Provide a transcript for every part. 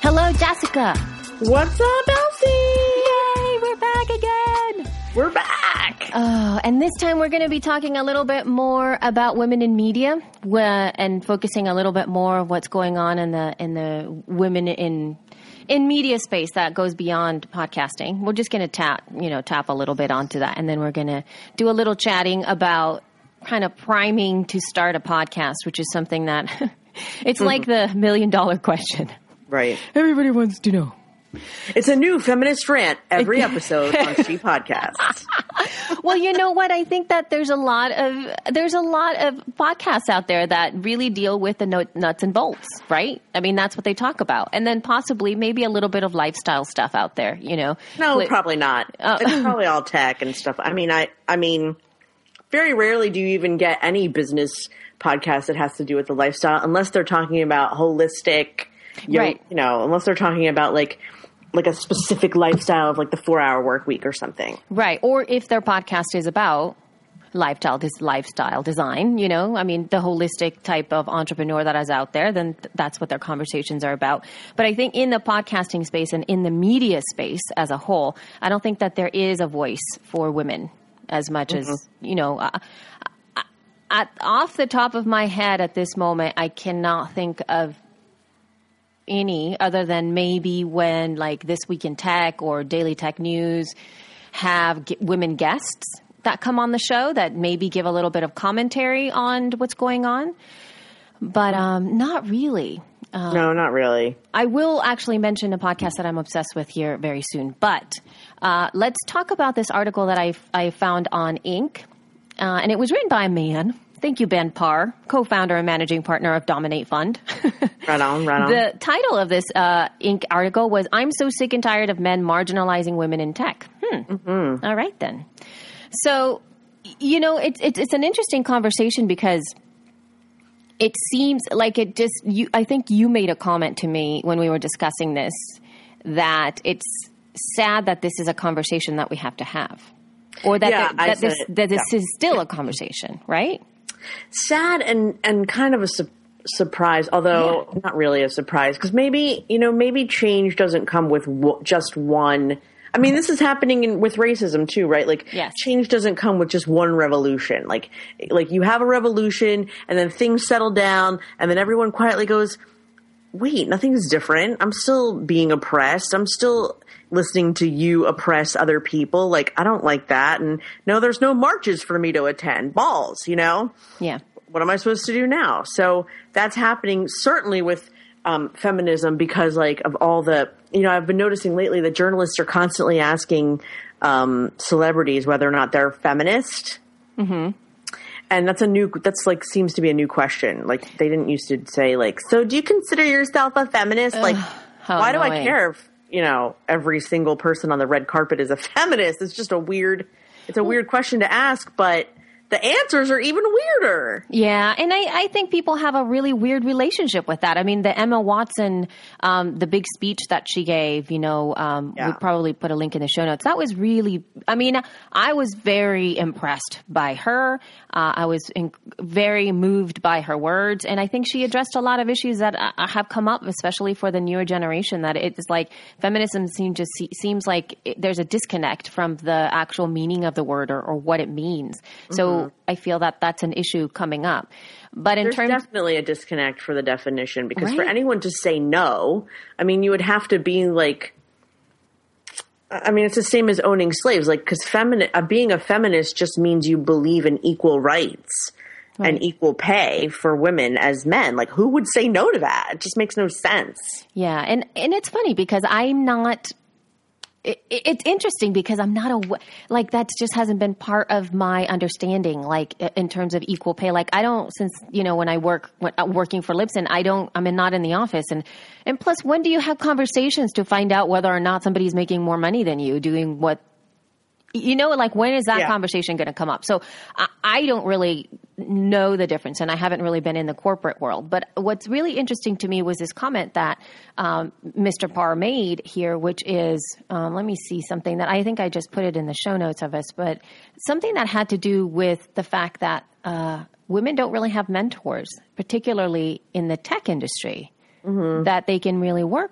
Hello, Jessica. What's up, Elsie? Yay, we're back again. We're back. Oh, and this time we're going to be talking a little bit more about women in media wh- and focusing a little bit more of what's going on in the in the women in in media space that goes beyond podcasting. We're just going to tap, you know, tap a little bit onto that and then we're going to do a little chatting about kind of priming to start a podcast, which is something that it's like mm-hmm. the million dollar question. Right. Everybody wants to know. It's a new feminist rant every episode on She Podcasts. well, you know what? I think that there's a lot of there's a lot of podcasts out there that really deal with the nuts and bolts, right? I mean, that's what they talk about, and then possibly maybe a little bit of lifestyle stuff out there. You know? No, With- probably not. Oh. It's probably all tech and stuff. I mean, I, I mean, very rarely do you even get any business podcast that has to do with the lifestyle, unless they're talking about holistic, you Right. You know, unless they're talking about like, like a specific lifestyle of like the four hour work week or something. right? Or if their podcast is about lifestyle this lifestyle design you know i mean the holistic type of entrepreneur that is out there then th- that's what their conversations are about but i think in the podcasting space and in the media space as a whole i don't think that there is a voice for women as much as you know uh, at, off the top of my head at this moment i cannot think of any other than maybe when like this week in tech or daily tech news have g- women guests that come on the show that maybe give a little bit of commentary on what's going on but um, not really no, not really. I will actually mention a podcast that I'm obsessed with here very soon. But uh, let's talk about this article that I, I found on Inc. Uh, and it was written by a man. Thank you, Ben Parr, co founder and managing partner of Dominate Fund. Right on, right on. the title of this uh, Inc. article was I'm so sick and tired of men marginalizing women in tech. Hmm. All right, then. So, you know, it's, it's, it's an interesting conversation because it seems like it just you i think you made a comment to me when we were discussing this that it's sad that this is a conversation that we have to have. Or that, Yeah, I that this it. that this Yeah. is still a conversation right? Sad and and kind of a su- surprise although not really a surprise because maybe you know maybe change doesn't come with w- just one. I mean this is happening in, with racism too right? Like Yes. change doesn't come with just one revolution. Like like you have a revolution and then things settle down and then everyone quietly goes wait nothing's different. I'm still being oppressed. I'm still listening to you oppress other people like i don't like that and no there's no marches for me to attend balls you know yeah what am I supposed to do now? So that's happening certainly with um, feminism because like of all the you know I've been noticing lately that journalists are constantly asking um, celebrities whether or not they're feminist. Mm-hmm. And that's a new. That's like seems to be a new question. Like they didn't used to say like, so do you consider yourself a feminist? like, how why do I care if you know every single person on the red carpet is a feminist? It's just a weird. It's a weird question to ask, but the answers are even weirder. Yeah, and I, I think people have a really weird relationship with that. I mean, the Emma Watson, um, the big speech that she gave, you know, um, Yeah. we'll probably put a link in the show notes. That was really, I mean, I was very impressed by her. Uh, I was in, very moved by her words, and I think she addressed a lot of issues that uh, have come up, especially for the newer generation. That it's like feminism seems just seems like it, there's a disconnect from the actual meaning of the word or, or what it means. So I feel that that's an issue coming up. But in There's terms, definitely a disconnect for the definition because for anyone to say no, I mean, you would have to be like, I mean, it's the same as owning slaves. Like, because femini- uh, being a feminist just means you believe in equal rights and equal pay for women as men. Like, who would say no to that? It just makes no sense. yeah, and and it's funny because I'm not. It, it's interesting because I'm not a like that just hasn't been part of my understanding. Like in terms of equal pay, like I don't since you know when I work when, uh, working for Libsyn I don't I'm not in the office, and and plus, when do you have conversations to find out whether or not somebody's making more money than you doing what you know, like when is that yeah. conversation going to come up? So I, I, don't really know the difference, and I haven't really been in the corporate world. But what's really interesting to me was this comment that um, Mr. Parr made here, which is um, let me see something that I think I just put it in the show notes of us, but something that had to do with the fact that uh, women don't really have mentors, particularly in the tech industry, mm-hmm. that they can really work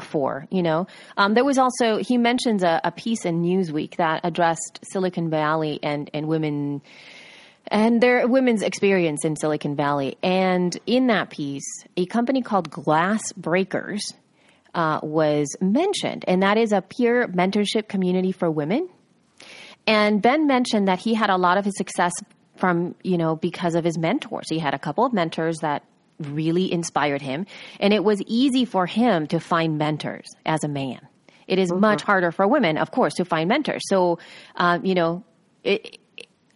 for. You know, um, there was also he mentions a, a, piece in Newsweek that addressed Silicon Valley and and women and their women's experience in Silicon Valley. And in that piece, a company called Glass Breakers uh, was mentioned, and that is a peer mentorship community for women. And Ben mentioned that he had a lot of his success from you know because of his mentors. He had a couple of mentors that really inspired him. And it was easy for him to find mentors as a man. It is mm-hmm. much harder for women, of course, to find mentors. So, um, you know, it,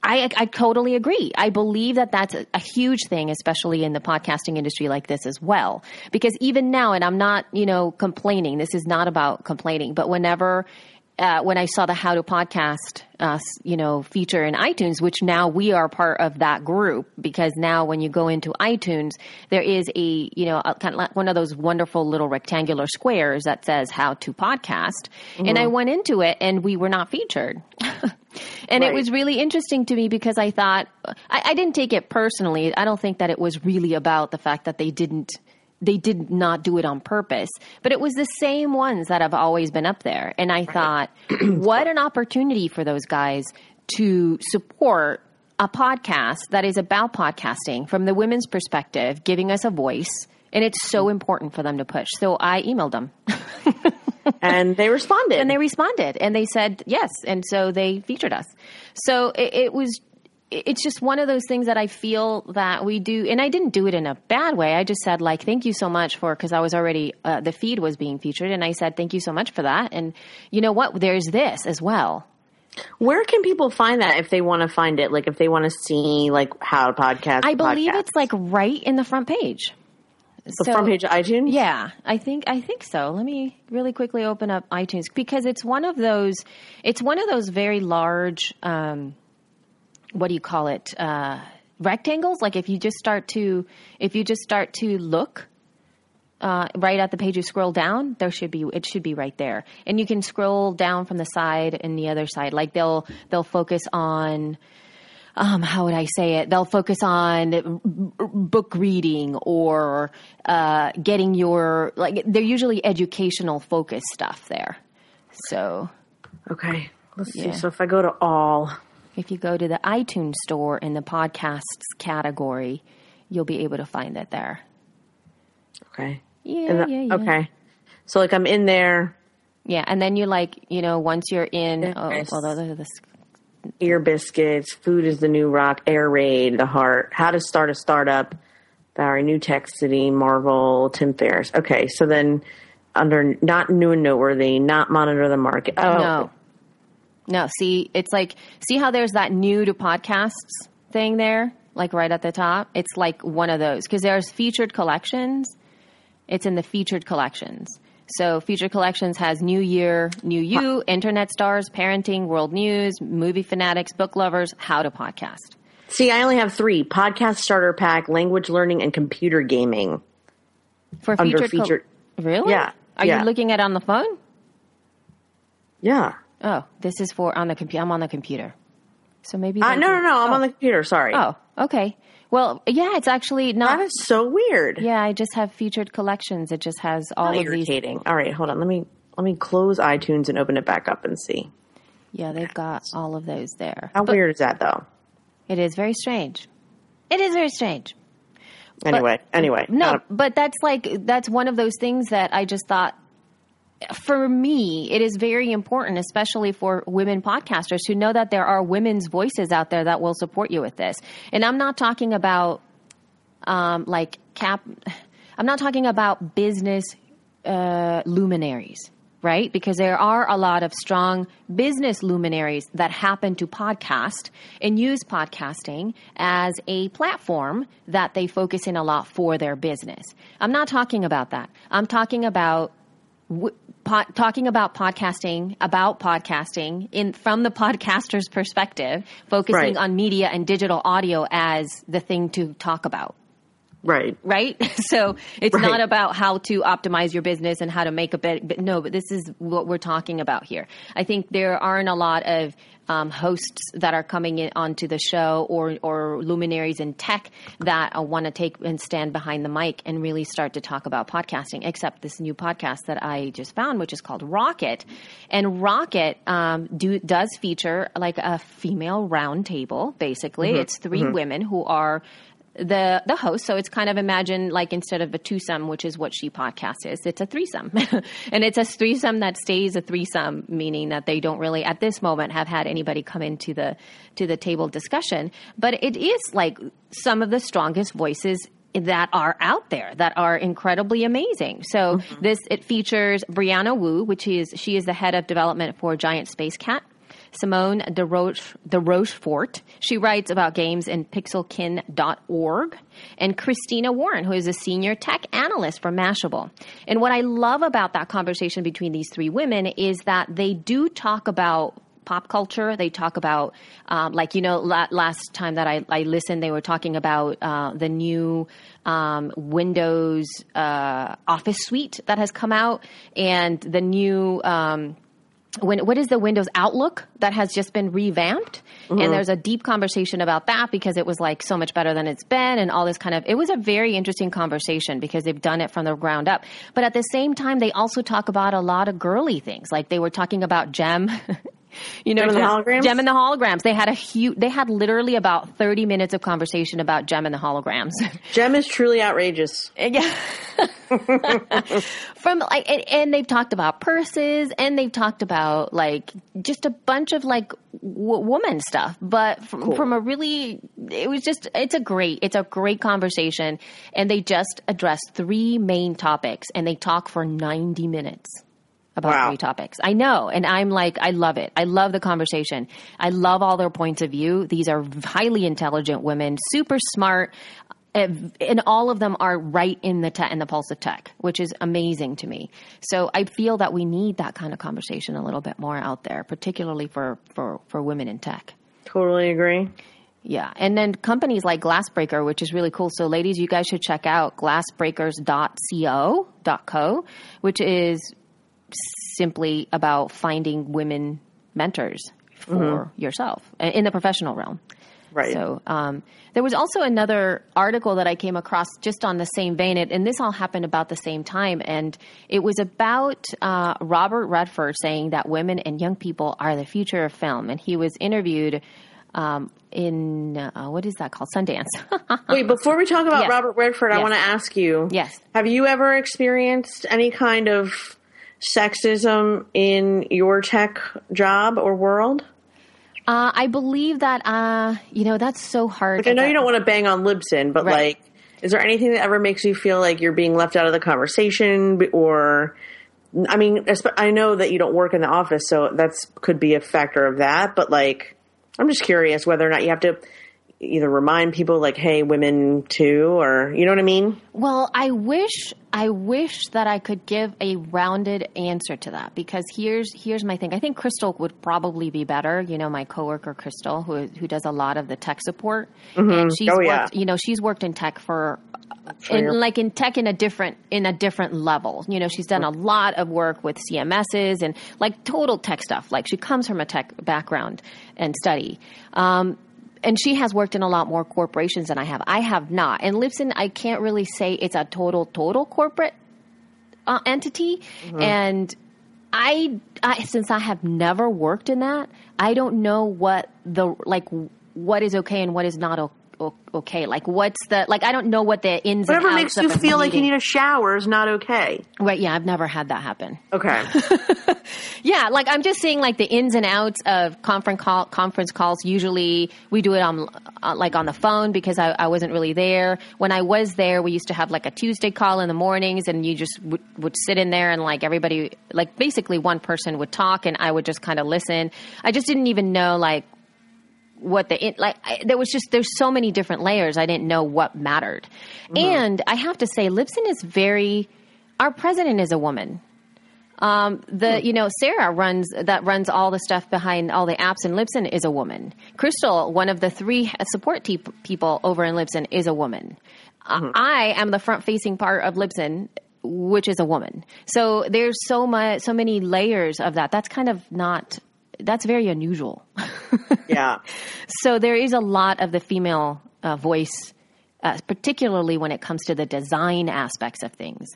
I, I totally agree. I believe that that's a, a, huge thing, especially in the podcasting industry like this as well. Because even now, and I'm not, you know, complaining, this is not about complaining, but whenever uh, when I saw the How to Podcast, uh, you know, feature in iTunes, which now we are part of that group because now when you go into iTunes, there is a, you know, a, kind of like one of those wonderful little rectangular squares that says How to Podcast, mm-hmm. and I went into it and we were not featured. and right. it was really interesting to me because I thought I, I didn't take it personally. I don't think that it was really about the fact that they didn't they did not do it on purpose, but it was the same ones that have always been up there. And I thought, what an opportunity for those guys to support a podcast that is about podcasting from the women's perspective, giving us a voice. And it's so important for them to push. So I emailed them. and they responded. And they responded. And they said yes. And so they featured us. So it, it was it's just one of those things that I feel that we do, and I didn't do it in a bad way. I just said like, "Thank you so much for," because I was already uh, the feed was being featured, and I said, "Thank you so much for that." And you know what? There's this as well. Where can people find that if they want to find it? Like if they want to see like how to podcast. I believe it's like right in the front page. The so, front page of iTunes. Yeah, I think I think so. Let me really quickly open up iTunes because it's one of those. It's one of those very large. Um, what do you call it? Uh, rectangles. Like if you just start to if you just start to look uh, right at the page you scroll down, there should be it should be right there, and you can scroll down from the side and the other side. Like they'll they'll focus on. Um, how would I say it? They'll focus on book reading or uh, getting your like. They're usually educational focused stuff there. So, okay, let's yeah. see. So if I go to all, if you go to the iTunes store in the podcasts category, you'll be able to find it there. Okay. Yeah, yeah, yeah. Okay. So like I'm in there. Yeah, and then you like, you know, once you're in, oh, are the ear biscuits, food is the new rock, air raid, the heart, how to start a startup, Barry, New Tech City, Marvel, Tim Ferriss. Okay, so then under not new and noteworthy, not monitor the market. Oh, no. No, see, it's like, see how there's that new to podcasts thing there, like right at the top? It's like one of those because there's featured collections. It's in the featured collections. So featured collections has New Year, New You, Internet Stars, Parenting, World News, Movie Fanatics, Book Lovers, How to Podcast. See, I only have three: podcast starter pack, language learning, and computer gaming. For featured, featured. Co- really? Yeah. Are yeah. you looking at it on the phone? Yeah. Oh, this is for on the computer. I'm on the computer. So maybe. Uh, no, no, no. I'm oh. on the computer. Sorry. Oh, okay. Well, yeah, it's actually not. That is so weird. Yeah, I just have featured collections. It just has all of irritating. these. All right, hold on. Let me let me close iTunes and open it back up and see. Yeah, they've got all of those there. How but weird is that, though? It is very strange. It is very strange. Anyway, but, anyway. No, a- but that's like that's one of those things that I just thought for me, it is very important, especially for women podcasters, who know that there are women's voices out there that will support you with this. And I'm not talking about um, like cap. I'm not talking about business uh, luminaries. right? Because there are a lot of strong business luminaries that happen to podcast and use podcasting as a platform that they focus in a lot for their business. I'm not talking about that. I'm talking about w- po- talking about podcasting about podcasting in from the podcaster's perspective, focusing Right. on media and digital audio as the thing to talk about Right. right? So it's Right. not about how to optimize your business and how to make a better. But no, but this is what we're talking about here. I think there aren't a lot of um, hosts that are coming in onto the show or or luminaries in tech that uh, want to take and stand behind the mic and really start to talk about podcasting. Except this new podcast that I just found, which is called Rocket, and Rocket um, do does feature like a female roundtable. Basically, it's 3 women who are the the host. So it's kind of imagine like instead of a twosome, which is what she podcast is, it's a threesome, and it's a threesome that stays a threesome, meaning that they don't really at this moment have had anybody come into the to the table discussion. But it is like some of the strongest voices that are out there that are incredibly amazing. So mm-hmm. this it features Brianna Wu, which is she is the head of development for Giant Spacekat. Simone de, Roche, de Rochefort. She writes about games in pixelkin.org. And Christina Warren, who is a senior tech analyst for Mashable. And what I love about that conversation between these three women is that they do talk about pop culture. They talk about, um, like, you know, la- last time that I, I listened, they were talking about uh, the new um, Windows uh, Office suite that has come out and the new. Um, when what is the Windows Outlook that has just been revamped? And mm-hmm. there's a deep conversation about that because it was like so much better than it's been and all this kind of it was a very interesting conversation because they've done it from the ground up. But at the same time they also talk about a lot of girly things. Like they were talking about Jem You know, Jem and the holograms? Jem and the holograms. They had a huge. They had literally about thirty minutes of conversation about Jem and the holograms. Jem is truly outrageous. Uh, yeah. From like, and, and they've talked about purses, and they've talked about like just a bunch of like w- woman stuff. But from, from a really, it was just, it's a great, it's a great conversation, and they just address three main topics, and they talk for ninety minutes about Wow. three topics. I know. And I'm like, I love it. I love the conversation. I love all their points of view. These are highly intelligent women, super smart. And all of them are right in the te- in the pulse of tech, which is amazing to me. So I feel that we need that kind of conversation a little bit more out there, particularly for for, for women in tech. Totally agree. Yeah. And then companies like Glassbreaker, which is really cool. So ladies, you guys should check out glassbreakers.co.co, which is simply about finding women mentors for yourself uh, in the professional realm. Right. So um, there was also another article that I came across just on the same vein, it, and this all happened about the same time. And it was about uh, Robert Redford saying that women and young people are the future of film. And he was interviewed um, in uh, what is that called? Sundance. Wait, before we talk about Yes. Robert Redford, I want to ask you. Yes. Have you ever experienced any kind of sexism in your tech job or world? uh, I believe that uh, you know that's so hard. Like, I know that- you don't want to bang on Libsyn, but Right. like, is there anything that ever makes you feel like you're being left out of the conversation, or? I mean, I know that you don't work in the office, so that's could be a factor of that. But like, I'm just curious whether or not you have to either remind people, like, "Hey, women too," or you know what I mean? Well, I wish I wish that I could give a rounded answer to that because here's here's my thing. I think Crystal would probably be better. You know, my coworker Crystal, who who does a lot of the tech support, and she's Oh, worked. yeah. You know, she's worked in tech for. In, like in tech in a different in a different level you know she's done a lot of work with cms's and like total tech stuff like she comes from a tech background and study um, and she has worked in a lot more corporations than I have. I have not. And Libsyn, I can't really say it's a total, total corporate uh, entity. And I, I, since I have never worked in that, I don't know what the like what is okay and what is not o- o- okay? Like, what's the like? I don't know what the ins Whatever and makes you feel like you need a shower is not okay. Right? Yeah, I've never had that happen. Okay. Yeah, like I'm just saying, like the ins and outs of conference call conference calls. Usually, we do it on uh, like on the phone because I, I wasn't really there. When I was there, we used to have like a Tuesday call in the mornings, and you just would, would sit in there and like everybody, like basically one person would talk, and I would just kind of listen. I just didn't even know like what the in, like I, there was just there's so many different layers i didn't know what mattered. And i have to say Libsyn is very our president is a woman. Um, the you know sarah runs that runs all the stuff behind all the apps in Libsyn is a woman. Crystal one of the three support te- people over in Libsyn, is a woman. Uh, i am the front facing part of Libsyn, which is a woman. So there's so much so many layers of that. That's kind of not that's very unusual yeah. so there is a lot of the female uh, voice, uh, particularly when it comes to the design aspects of things.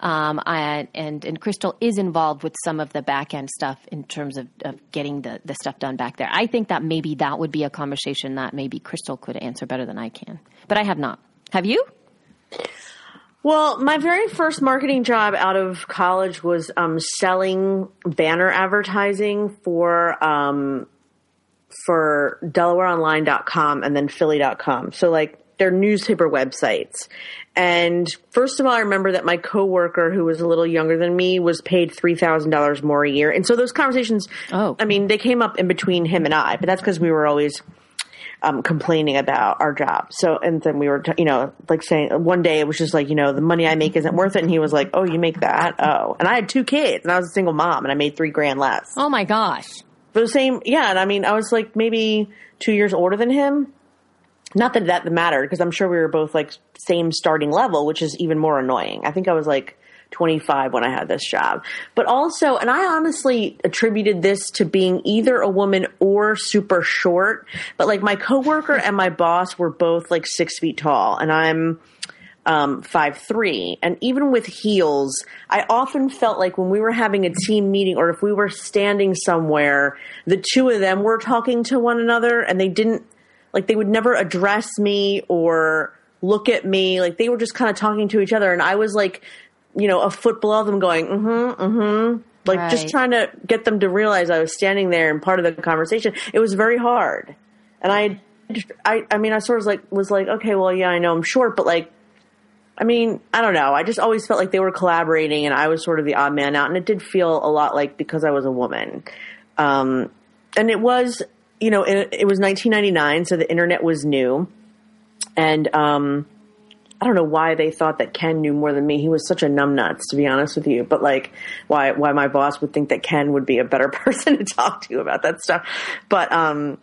Um, I, and and Crystal is involved with some of the back end stuff in terms of, of getting the, the stuff done back there. I think that maybe that would be a conversation that maybe Crystal could answer better than I can. But I have not. Have you? Well, my very first marketing job out of college was um, selling banner advertising for um, for DelawareOnline.com and then Philly.com. So like they're newspaper websites. And first of all, I remember that my coworker who was a little younger than me was paid three thousand dollars more a year. And so those conversations, Oh. I mean, they came up in between him and I, but that's because we were always um, complaining about our job. So, and then we were, t- you know, like saying one day it was just like, you know, the money I make isn't worth it. And he was like, oh, you make that? Oh. And I had two kids and I was a single mom and I made three grand less. Oh my gosh. For the same, yeah. And I mean, I was like maybe two years older than him. Not that that mattered because I'm sure we were both like same starting level, which is even more annoying. I think I was like 25 when I had this job. But also, and I honestly attributed this to being either a woman or super short. But like my coworker and my boss were both like six feet tall, and I'm um, five three, and even with heels, I often felt like when we were having a team meeting or if we were standing somewhere, the two of them were talking to one another, and they didn't like they would never address me or look at me, like they were just kind of talking to each other, and I was like, you know, a foot below them, going, mm-hmm, mm-hmm. Like just trying to get them to realize I was standing there and part of the conversation. It was very hard, and I, I, I mean, I sort of like was like, okay, well, yeah, I know I'm short, but like, I mean, I don't know. I just always felt like they were collaborating, and I was sort of the odd man out, and it did feel a lot like because I was a woman, um, and it was, you know, it, it was 1999, so the internet was new, and um, I don't know why they thought that Ken knew more than me. He was such a numbnuts, to be honest with you. But like, why why my boss would think that Ken would be a better person to talk to about that stuff. But um,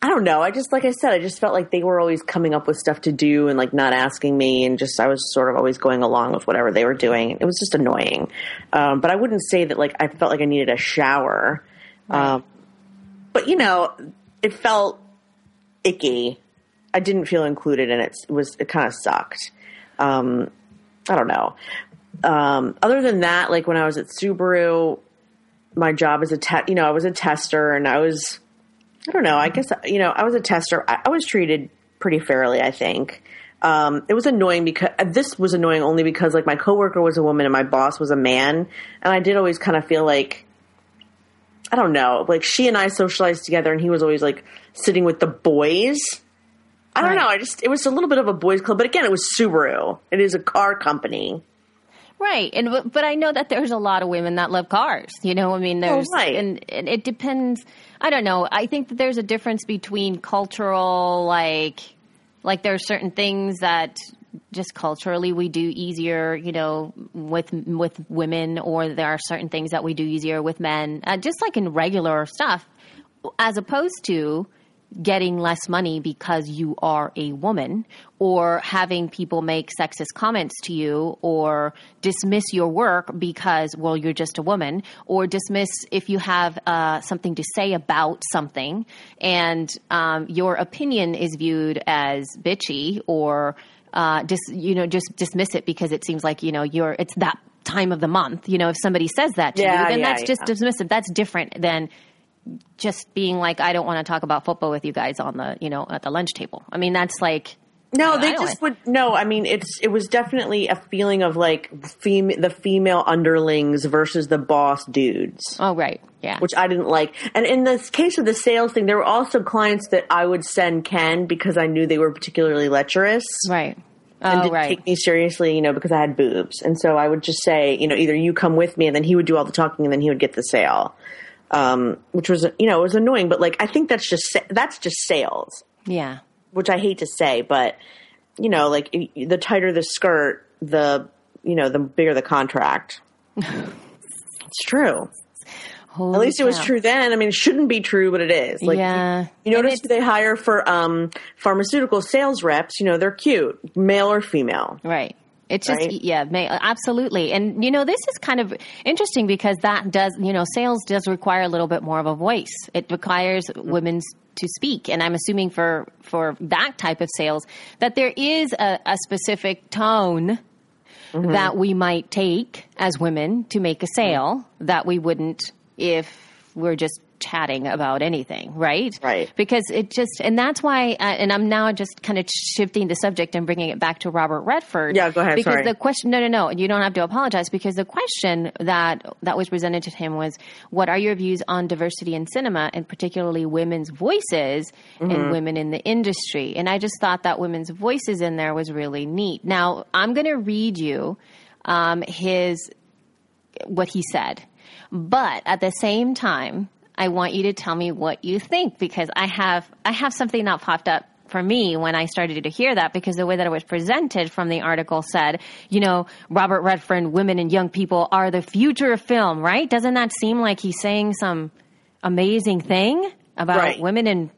I don't know. I just like I said, I just felt like they were always coming up with stuff to do and like not asking me, and just I was sort of always going along with whatever they were doing. It was just annoying. Um, but I wouldn't say that like I felt like I needed a shower. Um, but you know, it felt icky. I didn't feel included and it. Was it kind of sucked. Um, I don't know. Um, other than that, like when I was at Subaru, my job as a te- you know, I was a tester and I was I don't know, I guess you know, I was a tester. I, I was treated pretty fairly, I think. Um, it was annoying because uh, this was annoying only because like my coworker was a woman and my boss was a man, and I did always kind of feel like I don't know, like she and I socialized together, and he was always like sitting with the boys. I don't Right. know. I just it was a little bit of a boys' club, but again, it was Subaru. It is a car company. Right, and but- I know that there's a lot of women that love cars. You know, I mean, there's right. and, and it depends. I don't know. I think that there's a difference between cultural, like, like there are certain things that just culturally we do easier, you know, with with women, or there are certain things that we do easier with men, uh, just like in regular stuff, as opposed to getting less money because you are a woman or having people make sexist comments to you or dismiss your work because well you're just a woman or dismiss if you have uh, something to say about something and um, your opinion is viewed as bitchy or uh, dis, you know just dismiss it because it seems like you know you're it's that time of the month. You know if somebody says that to Yeah, you then yeah, that's just dismissive. That's different than just being like, I don't want to talk about football with you guys on the, you know, at the lunch table. I mean, that's like, No, they just would. No, I mean it's it was definitely a feeling of like fem- the female underlings versus the boss dudes, oh, right. Yeah. which I didn't like. And in this case of the sales thing, there were also clients that I would send Ken because I knew they were particularly lecherous. right. and Oh, didn't right. take me seriously, you know, because I had boobs. And so I would just say, you know, either you come with me and then he would do all the talking and then he would get the sale. Um, which was, you know, it was annoying, but like, I think that's just, that's just sales, yeah. which I hate to say, but you know, like the tighter the skirt, the, you know, the bigger the contract. it's true. At least it was true then. I mean, it shouldn't be true, but it is. Like, Yeah. you, you notice they hire for um, pharmaceutical sales reps. You know, they're cute, male or female. Right. It's just Right? yeah, may, absolutely. And you know, this is kind of interesting because that does, you know, sales does require a little bit more of a voice. It requires women to speak, and I'm assuming for for that type of sales that there is a, a specific tone mm-hmm. that we might take as women to make a sale that we wouldn't if we're just chatting about anything, right? Right. Because it just, and that's why, uh, and I'm now just kind of shifting the subject and bringing it back to Robert Redford. Yeah, go ahead, Because sorry. the question, no, no, no, you don't have to apologize because the question that that was presented to him was, "What are your views on diversity in cinema, and particularly women's voices Mm-hmm. and women in the industry?" And I just thought that women's voices in there was really neat. Now I'm going to read you um, his what he said. But at the same time, I want you to tell me what you think because I have I have something that popped up for me when I started to hear that because the way that it was presented from the article said, you know, Robert Redford, women and young people are the future of film, right? Doesn't that seem like he's saying some amazing thing about Right. women and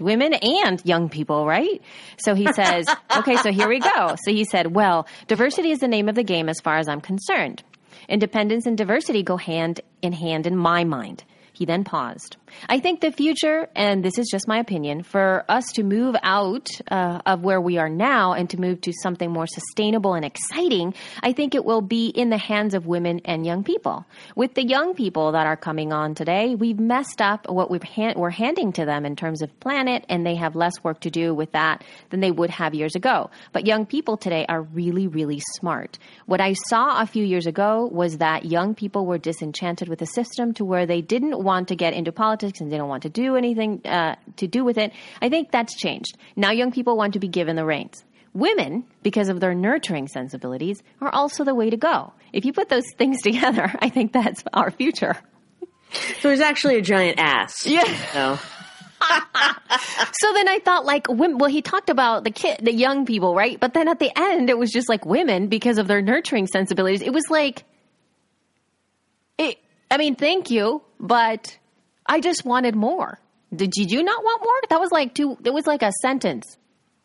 women and young people, right? So he says, okay, so here we go. So he said, well, diversity is the name of the game as far as I'm concerned. Independence and diversity go hand in hand in my mind. He then paused. I think the future, and this is just my opinion, for us to move out uh, of where we are now and to move to something more sustainable and exciting, I think it will be in the hands of women and young people. With the young people that are coming on today, we've messed up what we've we're handing to them in terms of planet, and they have less work to do with that than they would have years ago. But young people today are really, really smart. What I saw a few years ago was that young people were disenchanted with the system to where they didn't want to get into politics and they don't want to do anything uh, to do with it. I think that's changed. Now young people want to be given the reins. Women, because of their nurturing sensibilities, are also the way to go. If you put those things together, I think that's our future. So he's actually a giant ass. Yeah. No. So then I thought, like, women, well, he talked about the kid, the young people, right? But then at the end, it was just like women because of their nurturing sensibilities. It was like, it, I mean, thank you, but I just wanted more. Did, did you not want more? That was like two, it was like a sentence.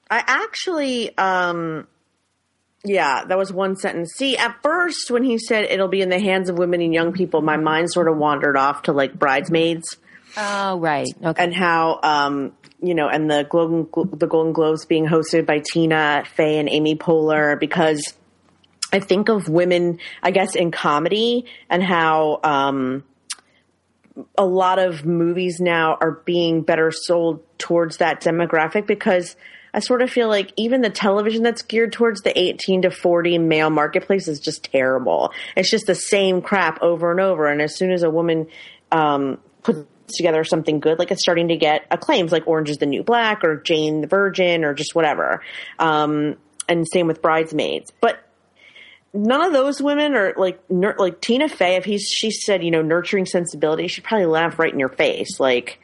I actually, um, yeah, that was one sentence. See, at first when he said it'll be in the hands of women and young people, my mind sort of wandered off to like bridesmaids Oh, right. Okay. and how, um, you know, and the Golden the Golden Globes being hosted by Tina Fey and Amy Poehler because I think of women, I guess, in comedy and how um, a lot of movies now are being better sold towards that demographic because I sort of feel like even the television that's geared towards the 18 to 40 male marketplace is just terrible. It's just the same crap over and over. And as soon as a woman um, puts together something good, like it's starting to get acclaims like Orange is the New Black or Jane the Virgin or just whatever. Um, and same with Bridesmaids. But none of those women are like nur- like Tina Fey. If he's she said you know nurturing sensibility, she'd probably laugh right in your face. Like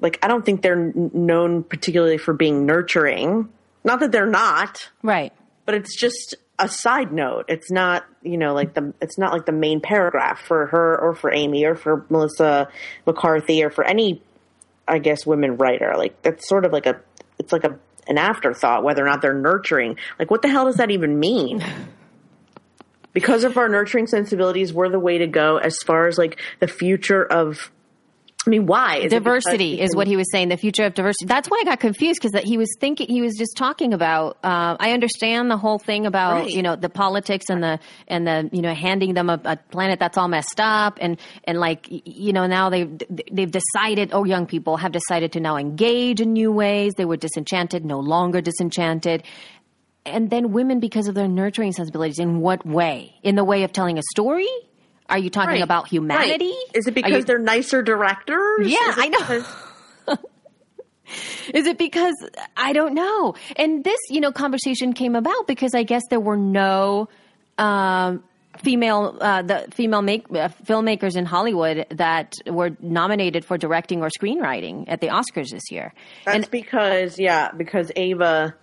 like I don't think they're n- known particularly for being nurturing. Not that they're not, right. but it's just a side note. It's not you know like the it's not like the main paragraph for her or for Amy or for Melissa McCarthy or for any I guess women writer. Like that's sort of like a it's like a an afterthought whether or not they're nurturing. Like what the hell does that even mean? because of our nurturing sensibilities, we're the way to go as far as like the future of I mean, why? Is diversity is what he was saying. The future of diversity. That's why I got confused because that he was thinking he was just talking about. Uh, I understand the whole thing about Right. you know the politics and the and the you know handing them a, a planet that's all messed up and and like you know now they they've decided. Oh, young people have decided to now engage in new ways. They were disenchanted, no longer disenchanted. And then women, because of their nurturing sensibilities, in what way? In the way of telling a story? Are you talking Right. about humanity? Right. Is it because you- they're nicer directors? Yeah, I know. because- Is it because I don't know? And this, you know, conversation came about because I guess there were no um, female uh, the female make, uh, filmmakers in Hollywood that were nominated for directing or screenwriting at the Oscars this year. That's and because yeah, because Ava,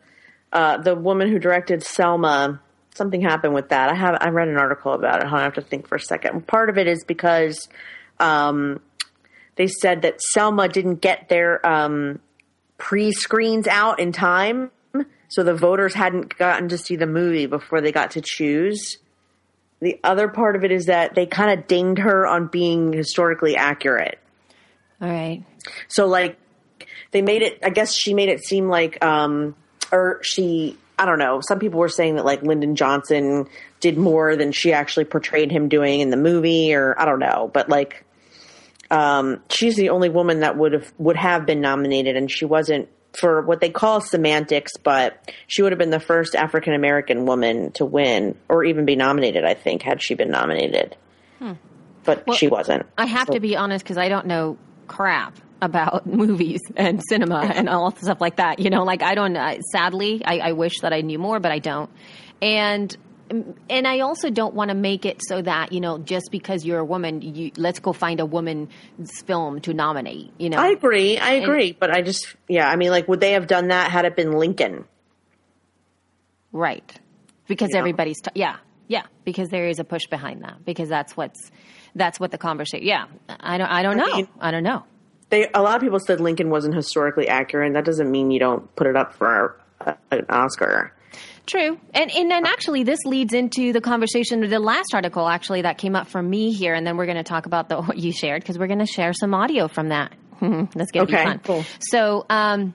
uh, the woman who directed Selma, something happened with that. I have I read an article about it. I have to think for a second. Part of it is because um, they said that Selma didn't get their um, pre-screens out in time, so the voters hadn't gotten to see the movie before they got to choose. The other part of it is that they kind of dinged her on being historically accurate. all right, So like they made it I guess she made it seem like um or she I don't know. Some people were saying that like Lyndon Johnson did more than she actually portrayed him doing in the movie or I don't know, but like um she's the only woman that would have would have been nominated and she wasn't for what they call semantics, but she would have been the first African American woman to win or even be nominated, I think, had she been nominated. But she wasn't. I have to be honest because I don't know crap about movies and cinema and all stuff like that. You know, like I don't. I, sadly, I, I wish that I knew more, but I don't. And and I also don't want to make it so that you know just because you're a woman, you let's go find a woman's film to nominate. You know, I agree. I agree. but I just, yeah, I mean, like, would they have done that had it been Lincoln? right? Because know? everybody's t- yeah. Yeah, because there is a push behind that. Because that's what's that's what the conversation. Yeah, I don't. I don't know. mean- I don't know. They a lot of people said Lincoln wasn't historically accurate. and That doesn't mean you don't put it up for a, an Oscar. True. And and then actually this leads into the conversation the last article actually that came up from me here and then we're going to talk about the what you shared because we're going to share some audio from that. That's going to Okay, be fun. cool. So, um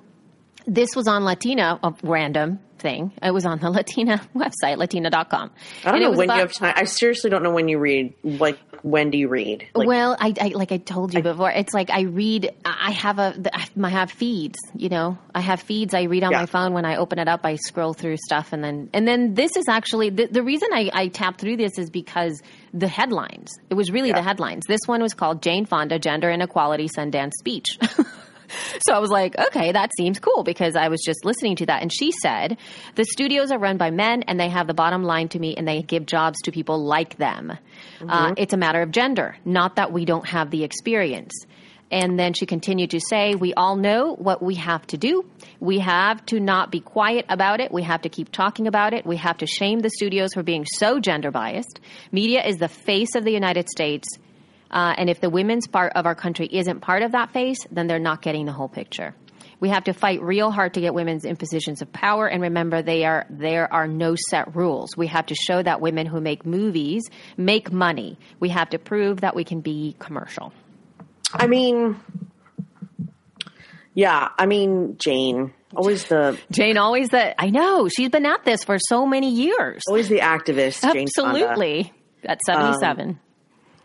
this was on Latina, a random thing. It was on the Latina website, latina.com. I don't And know when about- you have time. I seriously don't know when you read. Like, when do you read? Like, well, I, I like I told you before. It's like I read. I have a. I have feeds. You know, I have feeds. I read on Yeah. my phone. When I open it up, I scroll through stuff, and then and then this is actually the, the reason I, I tapped through this is because the headlines. It was really the headlines. This one was called Jane Fonda Gender Inequality Sundance Speech. So I was like, okay, that seems cool because I was just listening to that. And she said, the studios are run by men and they have the bottom line to me and they give jobs to people like them. Uh, it's a matter of gender, not that we don't have the experience. And then she continued to say, we all know what we have to do. We have to not be quiet about it. We have to keep talking about it. We have to shame the studios for being so gender biased. Media is the face of the United States. Uh, and if the women's part of our country isn't part of that face, then they're not getting the whole picture. We have to fight real hard to get women in positions of power, and remember, they are there are no set rules. We have to show that women who make movies make money. We have to prove that we can be commercial. I mean, yeah. I mean, Jane, always the Jane always that I know she's been at this for so many years. always the activist. Absolutely, at um, seventy-seven.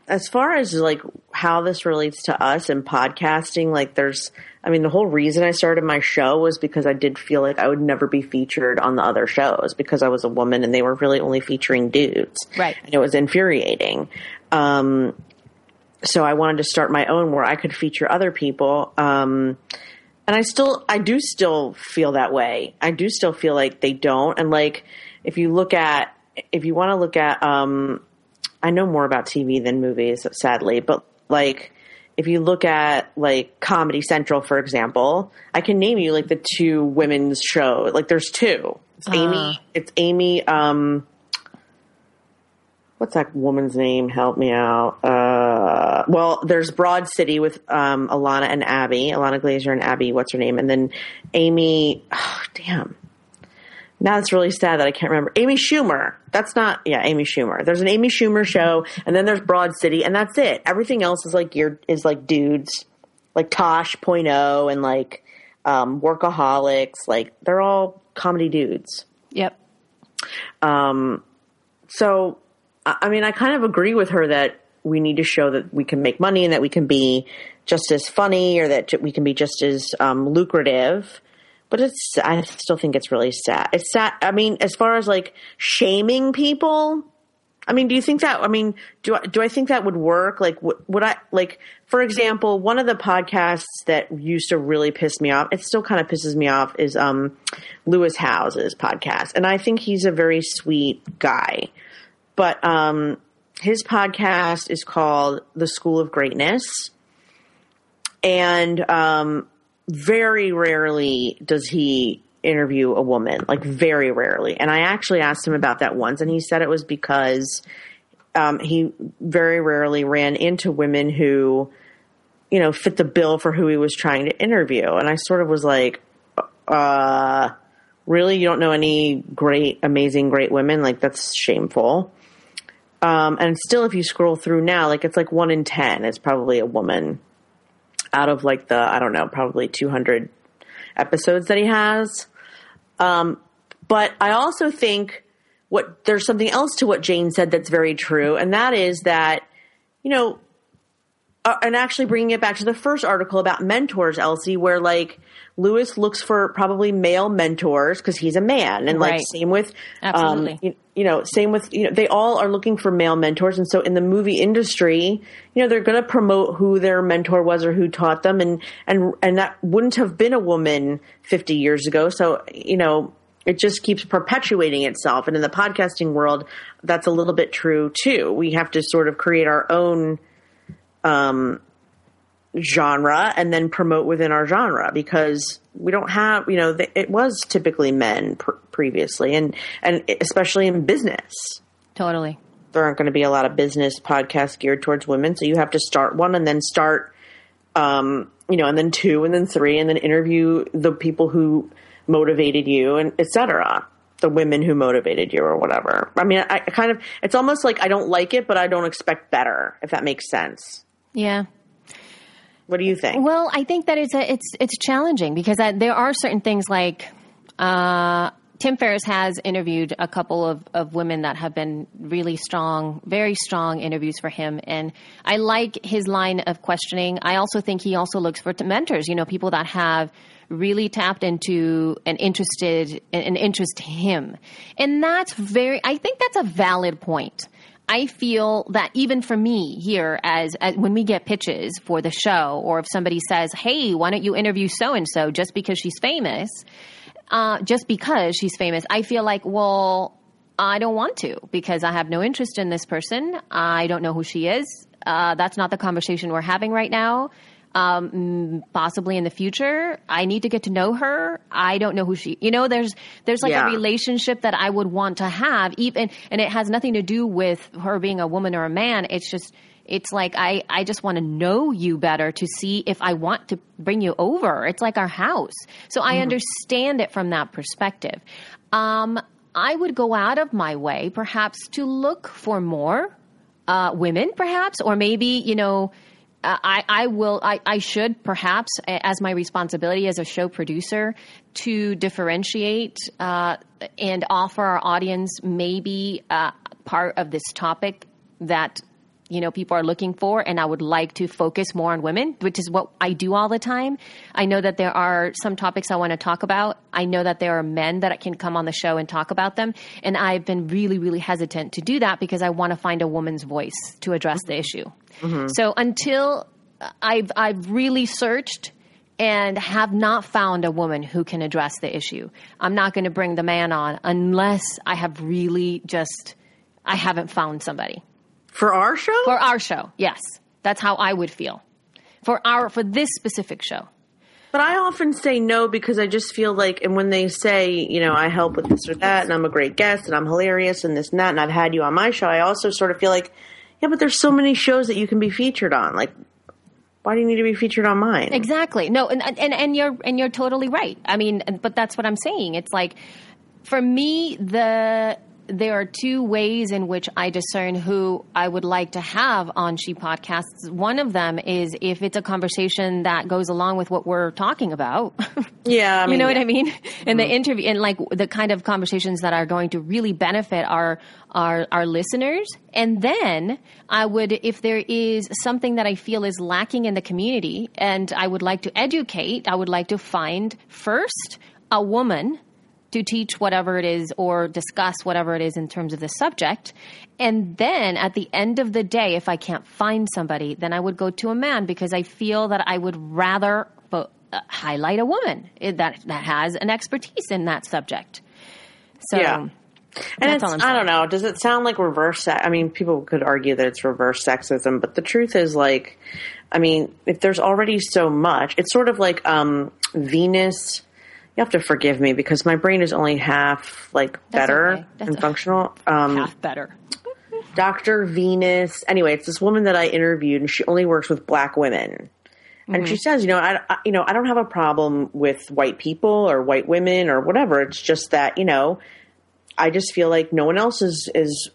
as far as like how this relates to us and podcasting, like there's, I mean, the whole reason I started my show was because I did feel like I would never be featured on the other shows because I was a woman and they were really only featuring dudes. Right. And it was infuriating. Um, so I wanted to start my own where I could feature other people. Um, and I still, I do still feel that way. I do still feel like they don't. And like, if you look at, if you want to look at, um, I know more about TV than movies, sadly, but like, if you look at like Comedy Central, for example, I can name you like the two women's shows. Like, there's two. It's Amy. It's Amy. Um, what's that woman's name? Help me out. Uh, well, there's Broad City with um, Ilana and Abby, Ilana Glazer and Abby. What's her name? And then Amy. Oh, damn. Now it's really sad that I can't remember. Amy Schumer. That's not. Yeah, Amy Schumer. There's an Amy Schumer show, and then there's Broad City, and that's it. Everything else is like geared is like dudes. like Tosh Point oh and like um, Workaholics. Like they're all comedy dudes. Yep. Um, so I I mean, I kind of agree with her that we need to show that we can make money and that we can be just as funny or that we can be just as um, lucrative. But it's, I still think it's really sad. It's sad. I mean, as far as like shaming people, I mean, do you think that? I mean, do I, do I think that would work? Like, would, would I like, for example, one of the podcasts that used to really piss me off. It still kind of pisses me off. Is um, Lewis Howes's podcast, and I think he's a very sweet guy. But um, his podcast is called The School of Greatness, and um, very rarely does he interview a woman, like very rarely. And I actually asked him about that once, and he said it was because um, he very rarely ran into women who, you know, fit the bill for who he was trying to interview. And I sort of was like, uh, really? You don't know any great, amazing, great women? Like, that's shameful. Um, and still, if you scroll through now, like, it's like one in 10 is probably a woman out of like the, I don't know, probably 200 episodes that he has. Um, but I also think what there's something else to what Jane said that's very true, and that is that you know, uh, and actually bringing it back to the first article about mentors, Elsie, where like Lewis looks for probably male mentors because he's a man, and like same with Absolutely. um, you, you know, same with you know, they all are looking for male mentors, and so in the movie industry, you know, they're going to promote who their mentor was or who taught them, and and and that wouldn't have been a woman fifty years ago. So you know, it just keeps perpetuating itself, and in the podcasting world, that's a little bit true too. We have to sort of create our own um, genre and then promote within our genre because we don't have you know it was typically men pr- previously and and especially in business Totally. there aren't going to be a lot of business podcasts geared towards women so you have to start one and then start um you know and then two and then three and then interview the people who motivated you and etc the women who motivated you or whatever i mean I, I kind of it's almost like i don't like it but i don't expect better if that makes sense Yeah. What do you think Well, I think that it's a, it's it's challenging because I, there are certain things like uh, Tim Ferriss has interviewed a couple of, of women that have been really strong, very strong interviews for him, and I like his line of questioning. I also think he also looks for mentors, you know, people that have really tapped into and interested an interest him, and that's very. I think that's a valid point. I feel that even for me here, as, as when we get pitches for the show, or if somebody says, "Hey, why don't you interview so and so just because she's famous?" Uh, just because she's famous, I feel like, well, I don't want to because I have no interest in this person. I don't know who she is. Uh, that's not the conversation we're having right now. Um, possibly in the future, I need to get to know her. I don't know who she. You know, there's there's like Yeah. a relationship that I would want to have, even, and it has nothing to do with her being a woman or a man. It's just. It's like I, I just want to know you better to see if I want to bring you over. It's like our house. So I understand it from that perspective. Um, I would go out of my way perhaps to look for more uh, women, perhaps, or maybe, you know, I, I will, I, I should perhaps, as my responsibility as a show producer, to differentiate uh, and offer our audience maybe uh, part of this topic that you know people are looking for and i would like to focus more on women which is what i do all the time. I know that there are some topics i want to talk about. I know that there are men that can come on the show and talk about them and i've been really really hesitant to do that because i want to find a woman's voice to address the issue. Mm-hmm. So until i've i've really searched and have not found a woman who can address the issue i'm not going to bring the man on unless i have really just i haven't found somebody for our show for our show, yes. That's how I would feel. For our for this specific show. But I often say no because I just feel like, and when they say, you know, I help with this or that, and I'm a great guest, and I'm hilarious, and this and that, and I've had you on my show, I also sort of feel like, yeah, but there's so many shows that you can be featured on. Like, why do you need to be featured on mine? Exactly. No, and and and you're and you're totally right. I mean, but that's what I'm saying. It's like for me the there are two ways in which I discern who I would like to have on She Podcasts. One of them is if it's a conversation that goes along with what we're talking about. Yeah, I mean, you know what. I mean? In the mm-hmm. interview, and like the kind of conversations that are going to really benefit our our our listeners. And then I would, if there is something that I feel is lacking in the community, and I would like to educate, I would like to find first a woman to teach whatever it is or discuss whatever it is in terms of the subject. And then at the end of the day, if I can't find somebody, then I would go to a man because I feel that I would rather uh, highlight a woman that that has an expertise in that subject. So Yeah. And That's it's, I'm don't know. Does it sound like reverse? Se- I mean, people could argue that it's reverse sexism, but the truth is, like, I mean, if there's already so much, it's sort of like um, Venus. You have to forgive me because my brain is only half like That's better okay. And okay. functional. Um, half better. Dr. Venus. Anyway, it's this woman that I interviewed, and she only works with black women. And Mm-hmm. she says, you know, I, I- you know, I don't have a problem with white people or white women or whatever. It's just that, you know, I just feel like no one else is is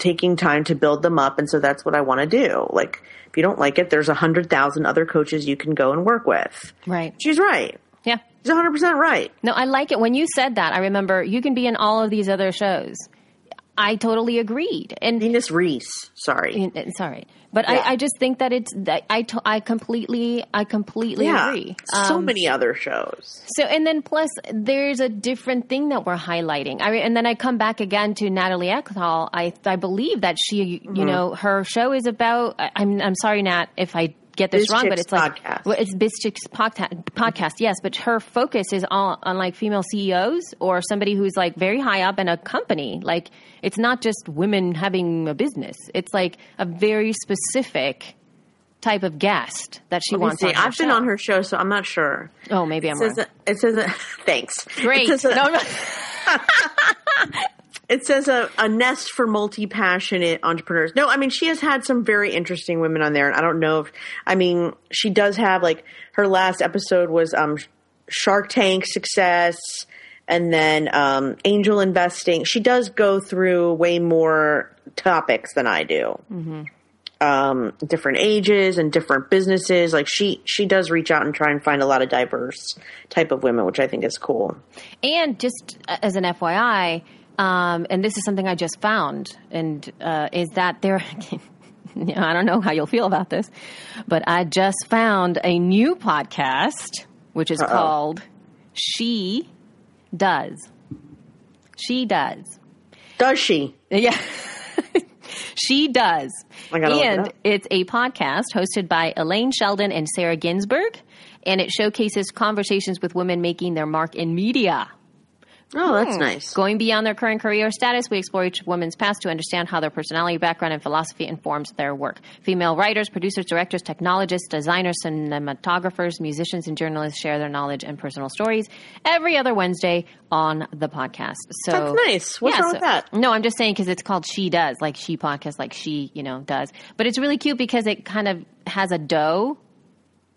taking time to build them up, and so that's what I want to do. Like, if you don't like it, there's a hundred thousand other coaches you can go and work with. Right. She's right. Hundred percent right. No, I like it. When you said that, I remember you can be in all of these other shows. I totally agreed. And Venus Reese. Sorry. Sorry, but Yeah. I, I just think that it's that I to, I completely I completely Yeah. agree. So Um, many other shows. So and then plus there's a different thing that we're highlighting. I and then I come back again to Natalie Eckdahl. I I believe that she Mm-hmm. you know her show is about. I'm I'm sorry Nat if I get this Biz wrong, but Chix it's like podcast. well, it's Biz Chix podca- podcast. Yes, but her focus is on on like female CEOs or somebody who's like very high up in a company. Like it's not just women having a business. It's like a very specific type of guest that she wants. see. I've been on her show, so I'm not sure. Oh, maybe I'm It says wrong. it says a, thanks. Great. Says No, not- it says a, a nest for multi passionate entrepreneurs. No, I mean she has had some very interesting women on there, and I don't know if I mean she does have like her last episode was um Shark Tank success, and then um angel investing. She does go through way more topics than I do. Um, different ages and different businesses. Like she, she does reach out and try and find a lot of diverse type of women, which I think is cool. And just as an FYI, um, and this is something I just found, and uh, is that there. I don't know how you'll feel about this, but I just found a new podcast which is called "She Does." She does. Does she? Yeah. she does. I it and it's a podcast hosted by Elaine Sheldon and Sarah Ginsburg, and it showcases conversations with women making their mark in media. Oh, that's hmm. nice. Going beyond their current career status, we explore each woman's past to understand how their personality, background, and philosophy informs their work. Female writers, producers, directors, technologists, designers, cinematographers, musicians, and journalists share their knowledge and personal stories every other Wednesday on the podcast. So That's nice. What's wrong with that? No, I'm just saying because it's called She Does, like She Podcast, like she, you know, does. But it's really cute because it kind of has a dough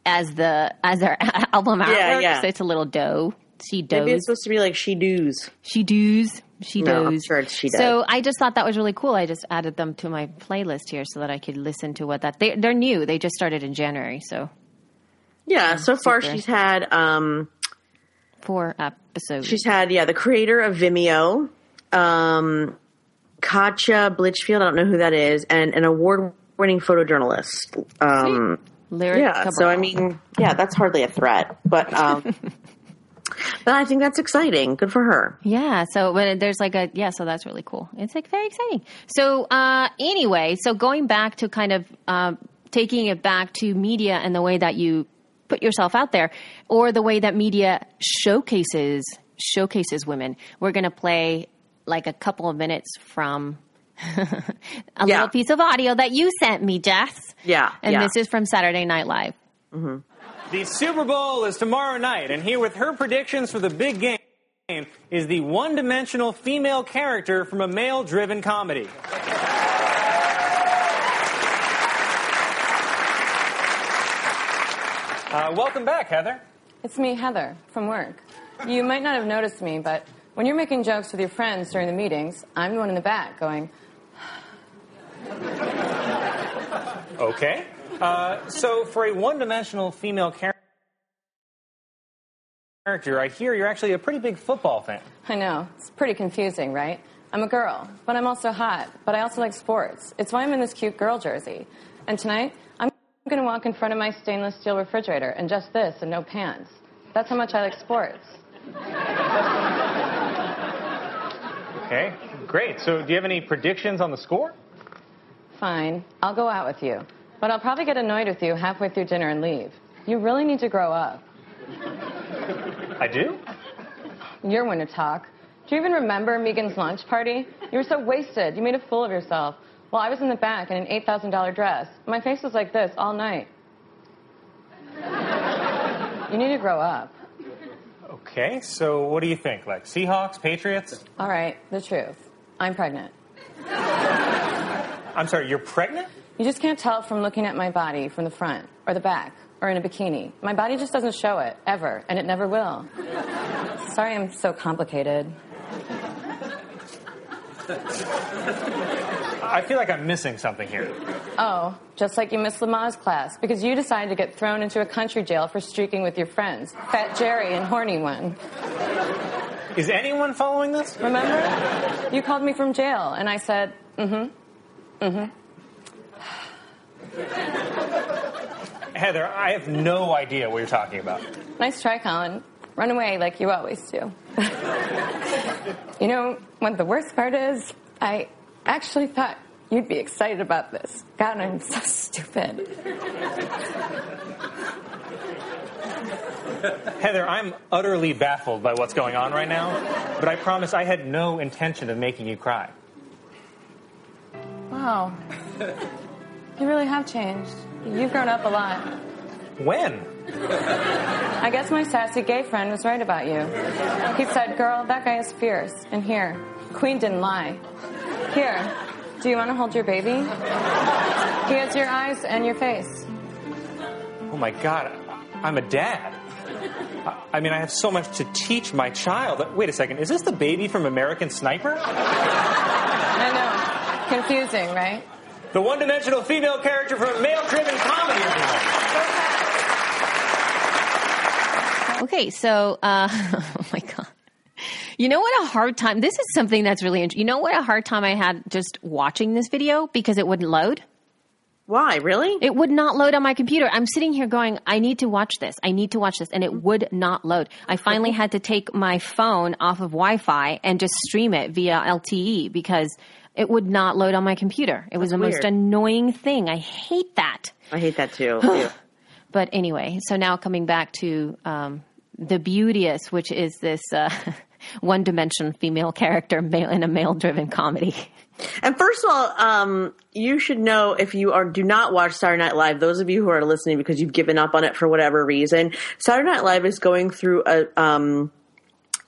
as the as their album artwork. Yeah, yeah. So it's a little doe. She does. Maybe it's supposed to be like she does. She does. She No, does. I'm sure it's she does. So I just thought that was really cool. I just added them to my playlist here so that I could listen to what that they they're new. They just started in January, so Yeah, so far she's had um four episodes. she's had yeah, the creator of Vimeo, um Katja Blichfeld, I don't know who that is, and an award winning photojournalist. Um Lyric yeah, so I mean, yeah, that's hardly a threat. But um but I think that's exciting. Good for her. Yeah, so when there's like a yeah, so that's really cool. It's like very exciting. So uh anyway, so going back to kind of um taking it back to media and the way that you put yourself out there or the way that media showcases showcases women. We're going to play like a couple of minutes from a Yeah. little piece of audio that you sent me, Jess. Yeah, And yeah. this is from Saturday Night Live. The Super Bowl is tomorrow night, and here with her predictions for the big game is the one dimensional female character from a male driven comedy. Uh, welcome back, Heather. It's me, Heather, from work. You might not have noticed me, but When you're making jokes with your friends during the meetings, I'm the one in the back going, Okay. Uh, so, for a one dimensional female character, I hear you're actually a pretty big football fan. I know. It's pretty confusing, right? I'm a girl, but I'm also hot, but I also like sports. It's why I'm in this cute girl jersey. And tonight, I'm going to walk in front of my stainless steel refrigerator in just this and no pants. That's how much I like sports. Okay, great. So, do you have any predictions on the score? Fine, I'll go out with you. But I'll probably get annoyed with you halfway through dinner and leave. You really need to grow up. I do? You're one to talk. Do you even remember Megan's lunch party? You were so wasted. You made a fool of yourself. Well, I was in the back in an $8,000 dress. My face was like this all night. You need to grow up. Okay, so what do you think? Like Seahawks, Patriots? All right, the truth. I'm pregnant. I'm sorry, you're pregnant? You just can't tell from looking at my body from the front or the back or in a bikini. My body just doesn't show it, ever, and it never will. Sorry I'm so complicated. I feel like I'm missing something here. Oh, just like you missed Lamaze class because you decided to get thrown into a country jail for streaking with your friends, Fat Jerry and Horny One. Is anyone following this? Remember? You called me from jail, and I said, mm hmm, mm hmm. Heather, I have no idea what you're talking about. Nice try, Colin. Run away like you always do. you know what the worst part is? I actually thought you'd be excited about this. God, I'm so stupid. Heather, I'm utterly baffled by what's going on right now, but I promise I had no intention of making you cry. Wow. You really have changed. You've grown up a lot. When? I guess my sassy gay friend was right about you. He said, Girl, that guy is fierce. And here, Queen didn't lie. Here, do you want to hold your baby? He has your eyes and your face. Oh my God, I'm a dad. I mean, I have so much to teach my child. Wait a second, is this the baby from American Sniper? I know. Confusing, right? The one dimensional female character from a male driven comedy. Okay, so, uh, oh my God. You know what a hard time, this is something that's really interesting. You know what a hard time I had just watching this video because it wouldn't load? Why? Really? It would not load on my computer. I'm sitting here going, I need to watch this. I need to watch this. And it would not load. I finally had to take my phone off of Wi Fi and just stream it via LTE because it would not load on my computer. It was the most annoying thing. I hate that. I hate that too. But anyway, so now coming back to um, the beauteous, which is this uh, one dimension female character male in a male driven comedy. And first of all, um, you should know if you are do not watch Saturday Night Live. Those of you who are listening because you've given up on it for whatever reason, Saturday Night Live is going through a um,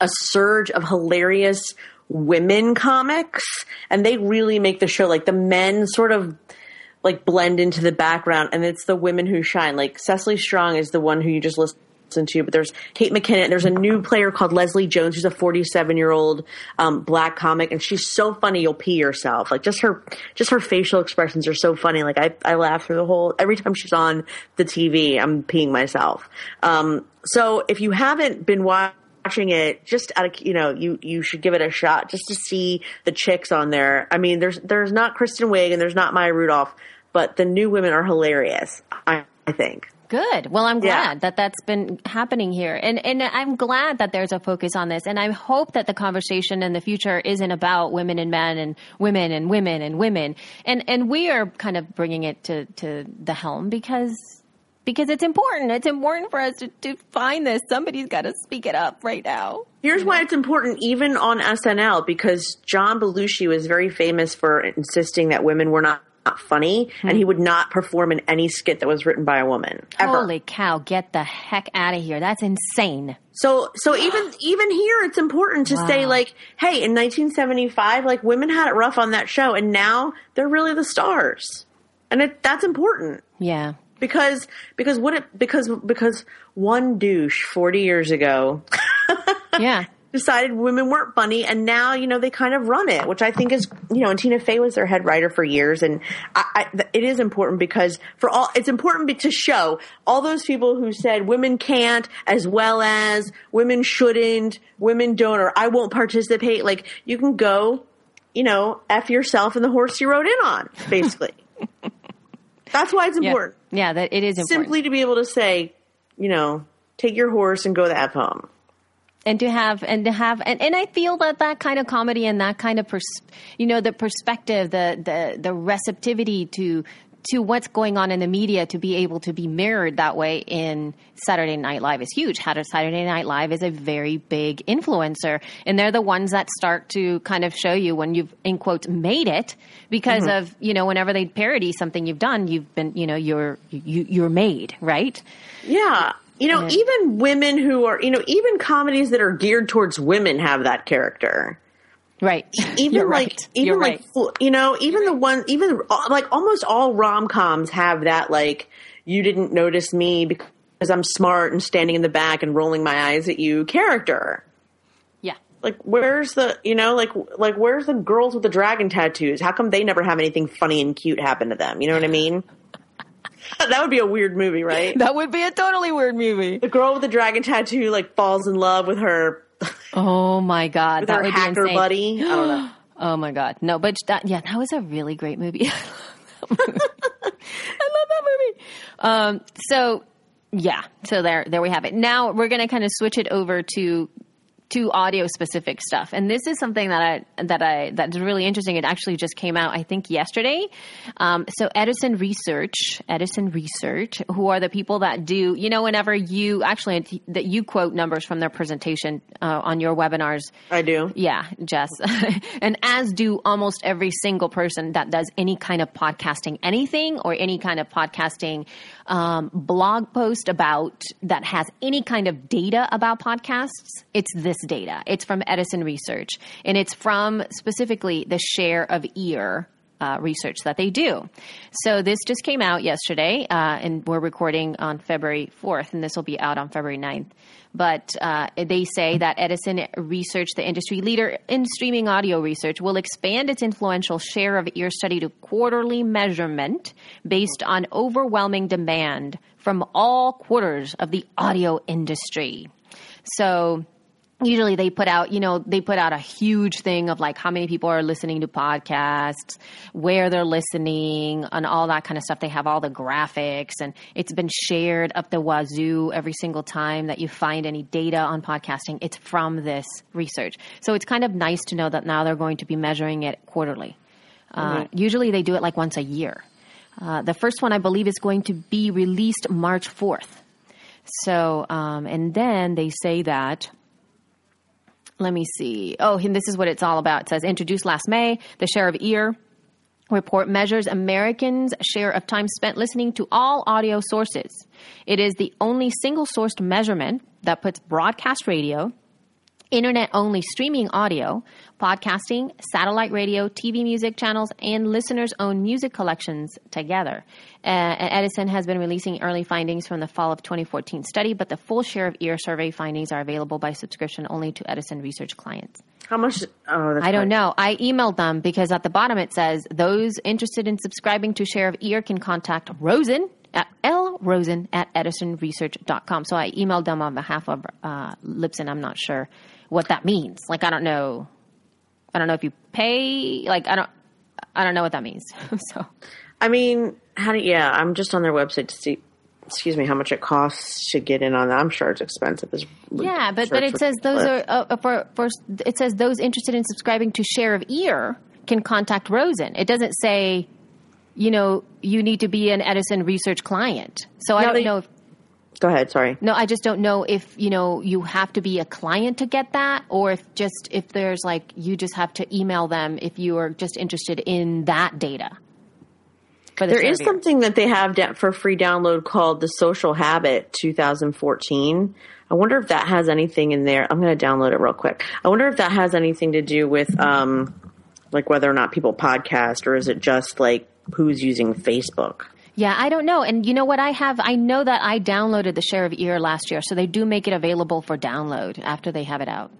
a surge of hilarious women comics, and they really make the show like the men sort of like blend into the background, and it's the women who shine. Like Cecily Strong is the one who you just listen to, but there's Kate McKinnon. There's a new player called Leslie Jones, who's a 47 year old um, black comic, and she's so funny you'll pee yourself. Like just her, just her facial expressions are so funny. Like I, I laugh through the whole every time she's on the TV. I'm peeing myself. Um, so if you haven't been watching watching it just out of you know you you should give it a shot just to see the chicks on there i mean there's there's not kristen wiig and there's not maya rudolph but the new women are hilarious i, I think Good. Well, I'm Yeah. glad that that's been happening here. And, and I'm glad that there's a focus on this. And I hope that the conversation in the future isn't about women and men and women and women and women. And, and we are kind of bringing it to, to the helm because, because it's important. It's important for us to, to find this. Somebody's got to speak it up right now. Here's why it's important, even on SNL, because John Belushi was very famous for insisting that women were not, not funny, and he hmm. would not perform in any skit that was written by a woman ever. Holy cow. Get the heck out of here. That's insane. So, so even even here, it's important to say like, hey, in 1975, like women had it rough on that show, and now they're really the stars, and it, that's important Yeah. Because because what it because because one douche 40 years ago Yeah. decided women weren't funny, and now you know they kind of run it, which I think is you know. And Tina Fey was their head writer for years, and I, I, it is important because for all it's important to show all those people who said women can't, as well as women shouldn't, women don't, or I won't participate. Like you can go, you know, f yourself and the horse you rode in on, basically. That's why it's important. Yeah, yeah that it is important. Simply to be able to say, you know, take your horse and go the f home and to have and to have and, and I feel that that kind of comedy and that kind of pers- you know the perspective the the the receptivity to to what's going on in the media to be able to be mirrored that way in Saturday Night Live is huge. How does Saturday Night Live is a very big influencer, and they're the ones that start to kind of show you when you've in quotes made it because mm-hmm. of you know whenever they parody something you've done, you've been you know you're you, you're made right. Yeah, you know, and, even women who are, you know, even comedies that are geared towards women have that character. Right. Even You're like, right. even You're like, right. you know, even the one, even uh, like almost all rom coms have that, like, you didn't notice me because I'm smart and standing in the back and rolling my eyes at you character. Yeah. Like, where's the, you know, like, like, where's the girls with the dragon tattoos? How come they never have anything funny and cute happen to them? You know what I mean? that would be a weird movie, right? That would be a totally weird movie. The girl with the dragon tattoo like falls in love with her. Oh my god, with that would hacker be insane. buddy. I don't know. Oh my god, no, but that yeah, that was a really great movie. I love that movie. Um, so yeah, so there, there we have it. Now we're going to kind of switch it over to to audio specific stuff. And this is something that I that I that's really interesting. It actually just came out, I think, yesterday. Um, so Edison Research, Edison Research, who are the people that do, you know, whenever you actually that you quote numbers from their presentation uh, on your webinars. I do. Yeah, Jess, and as do almost every single person that does any kind of podcasting, anything or any kind of podcasting um, blog post about that has any kind of data about podcasts. It's this data. It's from Edison Research, and it's from specifically the share of ear uh, research that they do. So this just came out yesterday, uh, and we're recording on February 4th, and this will be out on February 9th. But uh, they say that Edison Research, the industry leader in streaming audio research, will expand its influential share of ear study to quarterly measurement based on overwhelming demand from all quarters of the audio industry. So usually they put out you know they put out a huge thing of like how many people are listening to podcasts where they're listening and all that kind of stuff. They have all the graphics and it's been shared up the wazoo every single time that you find any data on podcasting. It's from this research. So it's kind of nice to know that now they're going to be measuring it quarterly. Uh, usually they do it like once a year. Uh, the first one i believe is going to be released march 4th so um, and then they say that let me see. Oh, and this is what it's all about. It says introduced last May, the share of ear report measures Americans' share of time spent listening to all audio sources. It is the only single sourced measurement that puts broadcast radio, internet only streaming audio, podcasting, satellite radio, TV music channels, and listeners' own music collections together. Uh, Edison has been releasing early findings from the fall of 2014 study, but the full share of ear survey findings are available by subscription only to Edison research clients. How much? Oh, I don't know. I emailed them because at the bottom it says those interested in subscribing to Share of Ear can contact Rosin at lrosin at edisonresearch.com. So I emailed them on behalf of uh, Libsyn. I'm not sure what that means. Like, I don't know. I don't know if you pay. Like, I don't. I don't know what that means. so I mean, how do? Yeah, I'm just on their website to see. Excuse me, how much it costs to get in on that? I'm sure it's expensive. As yeah, but but it says those are uh, for for it says those interested in subscribing to Share of Ear can contact Rosin. It doesn't say, you know, you need to be an Edison research client. So I don't they- know if Go ahead. Sorry. no, I just don't know if you know you have to be a client to get that, or if just if there's like you just have to email them if you are just interested in that data. The There is something that they have for free download called the Social Habit 2014. I wonder if that has anything in there. I'm going to download it real quick. I wonder if that has anything to do with, um, like whether or not people podcast, or is it just like who's using Facebook? Yeah, I don't know. And you know what I have? I know that I downloaded the Share of Ear last year, so they do make it available for download after they have it out.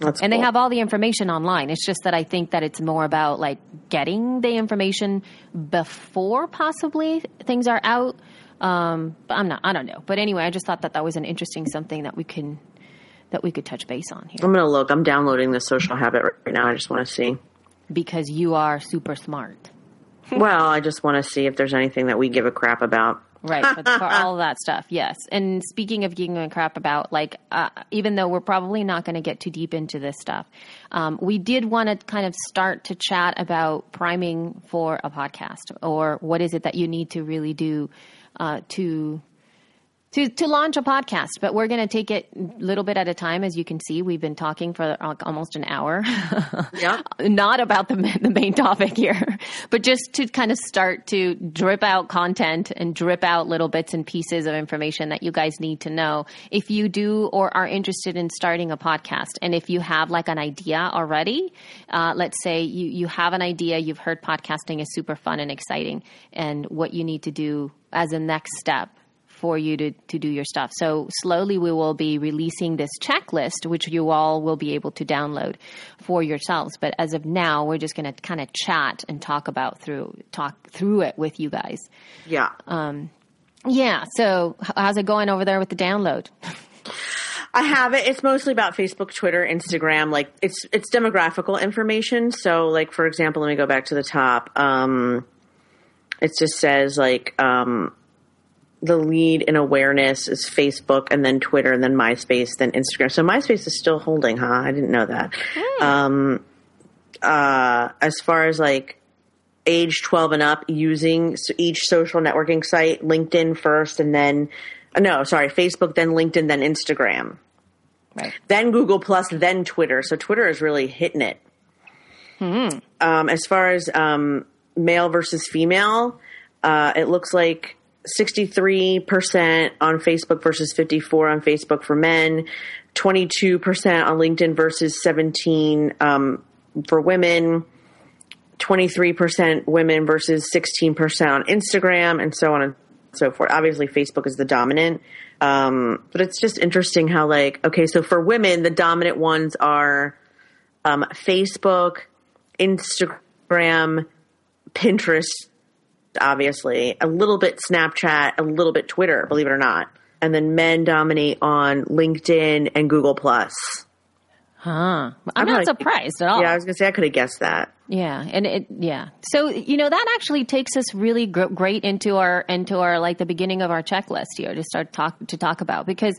That's and they have all the information online. It's just that I think that it's more about like getting the information before possibly things are out. Um, but I'm not. I don't know. But anyway, I just thought that that was an interesting something that we can that we could touch base on here I'm gonna look. I'm downloading the social habit right now. I just want to see. because you are super smart, well, I just want to see if there's anything that we give a crap about. right? For, for all of that stuff, yes. And speaking of giving a crap about, like, uh, even though we're probably not going to get too deep into this stuff, um, we did want to kind of start to chat about priming for a podcast, or what is it that you need to really do uh, to to to launch a podcast. But we're going to take it a little bit at a time. As you can see, we've been talking for like almost an hour. Yeah. Not about the the main topic here, but just to kind of start to drip out content and drip out little bits and pieces of information that you guys need to know if you do or are interested in starting a podcast. And if you have like an idea already, uh, let's say you you have an idea, you've heard podcasting is super fun and exciting, and what you need to do as a next step for you to, to do your stuff. So slowly we will be releasing this checklist, which you all will be able to download for yourselves. But as of now, we're just going to kind of chat and talk about through, talk through it with you guys. Yeah. Yeah. So how's it going over there with the download? I have it. It's mostly about Facebook, Twitter, Instagram. Like it's it's demographical information. So, like for example, let me go back to the top. Um, it just says like um, the lead in awareness is Facebook, and then Twitter, and then MySpace, then Instagram. So MySpace is still holding, huh? I didn't know that. Um, uh, as far as like age 12 and up using each social networking site, LinkedIn first, and then, uh, no, sorry, Facebook, then LinkedIn, then Instagram, Right. then Google Plus, then Twitter. So Twitter is really hitting it. Um, as far as um, male versus female, uh, it looks like 63% on Facebook versus 54 on Facebook for men, 22% on LinkedIn versus 17 um, for women. 23% women versus 16% on Instagram and so on and so forth. Obviously, Facebook is the dominant. Um, but it's just interesting how, like, okay, so for women, the dominant ones are um, Facebook, Instagram, Pinterest, obviously, a little bit Snapchat, a little bit Twitter, believe it or not. And then men dominate on LinkedIn and Google Plus. Huh. I'm, I'm not like- surprised at all. Yeah, I was gonna say I could have guessed that. Yeah, and it yeah. So you know that actually takes us really gr- great into our into our like the beginning of our checklist here to start talk to talk about because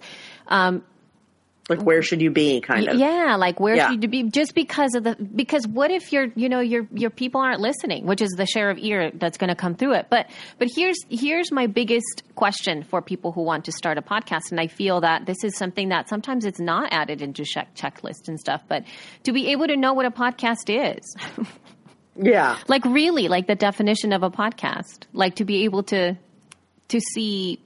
um, Like, where should you be? Kind of. yeah, like where Yeah. should you be just because of the because what if your you know your your people aren't listening, which is the share of ear that's going to come through it. But but here's here's my biggest question for people who want to start a podcast, and I feel that this is something that sometimes it's not added into check checklist and stuff, but to be able to know what a podcast is. Yeah. like really like the definition of a podcast like to be able to to see